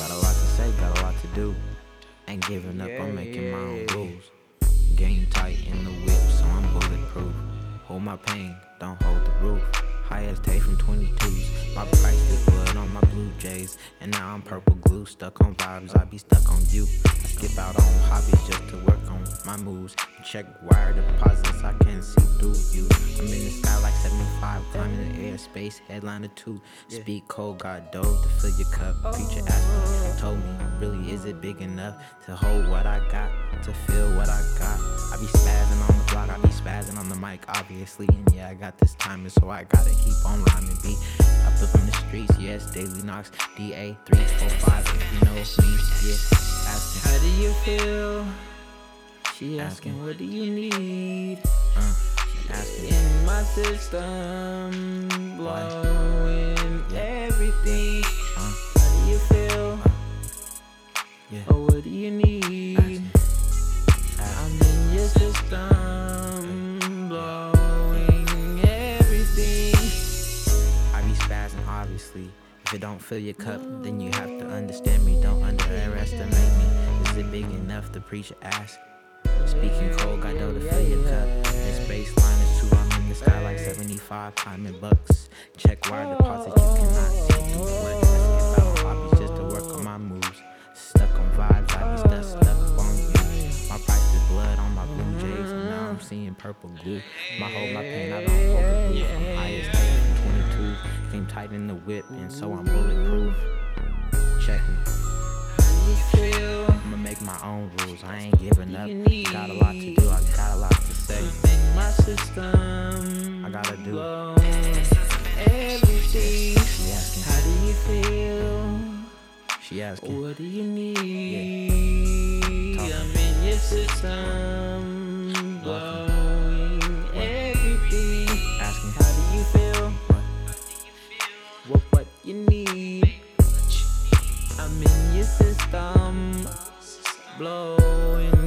Got a lot to say, got a lot to do. Ain't giving up, Yeah, I'm making my own yeah. rules. Game tight in the whip, so I'm bulletproof. Hold my pain, don't hold the roof. Highest take from 22s. My price is blood on my blue jays. And now I'm purple glue, stuck on vibes, I be stuck on you. I skip out on hobbies just to work on my moves. Check wire deposits, I can see through you. I'm in the sky like 75, climbing the airspace, headliner 2. Speak cold, got dough to fill your cup. Preacher asked me, told me, really is it big enough to hold what I got, to feel what I got? I be spazzing on the block, I be spazzing on the mic, obviously. And yeah, I got this timing, so I gotta keep on rhyming. Be up up in the streets, yes, DaiLeeKnoX, DA 345, if you know me, yeah, asking. How do you feel? She Asking. asking, what do you need? Uh, she asking. In my system, blowing obviously. If it don't fill your cup, then you have to understand me. Don't underestimate me. Is it big enough to preach your ass? Speaking cold, got dough to fill your cup. This baseline is true. I'm in the sky like 75, I'm bucks. Check wire deposit, purple glue. My hold, my pain, I don't glue. I'm highest take from 22. Came tight in the whip, and so I'm bulletproof. Check me. How do you feel? I'ma make my own rules. I ain't giving up. Got a lot to do. I got a lot to say. my system. I gotta do everything. She asking. How do you feel? She asking. What do you need? Talk. I'm in your system, I'm in your system, blowing.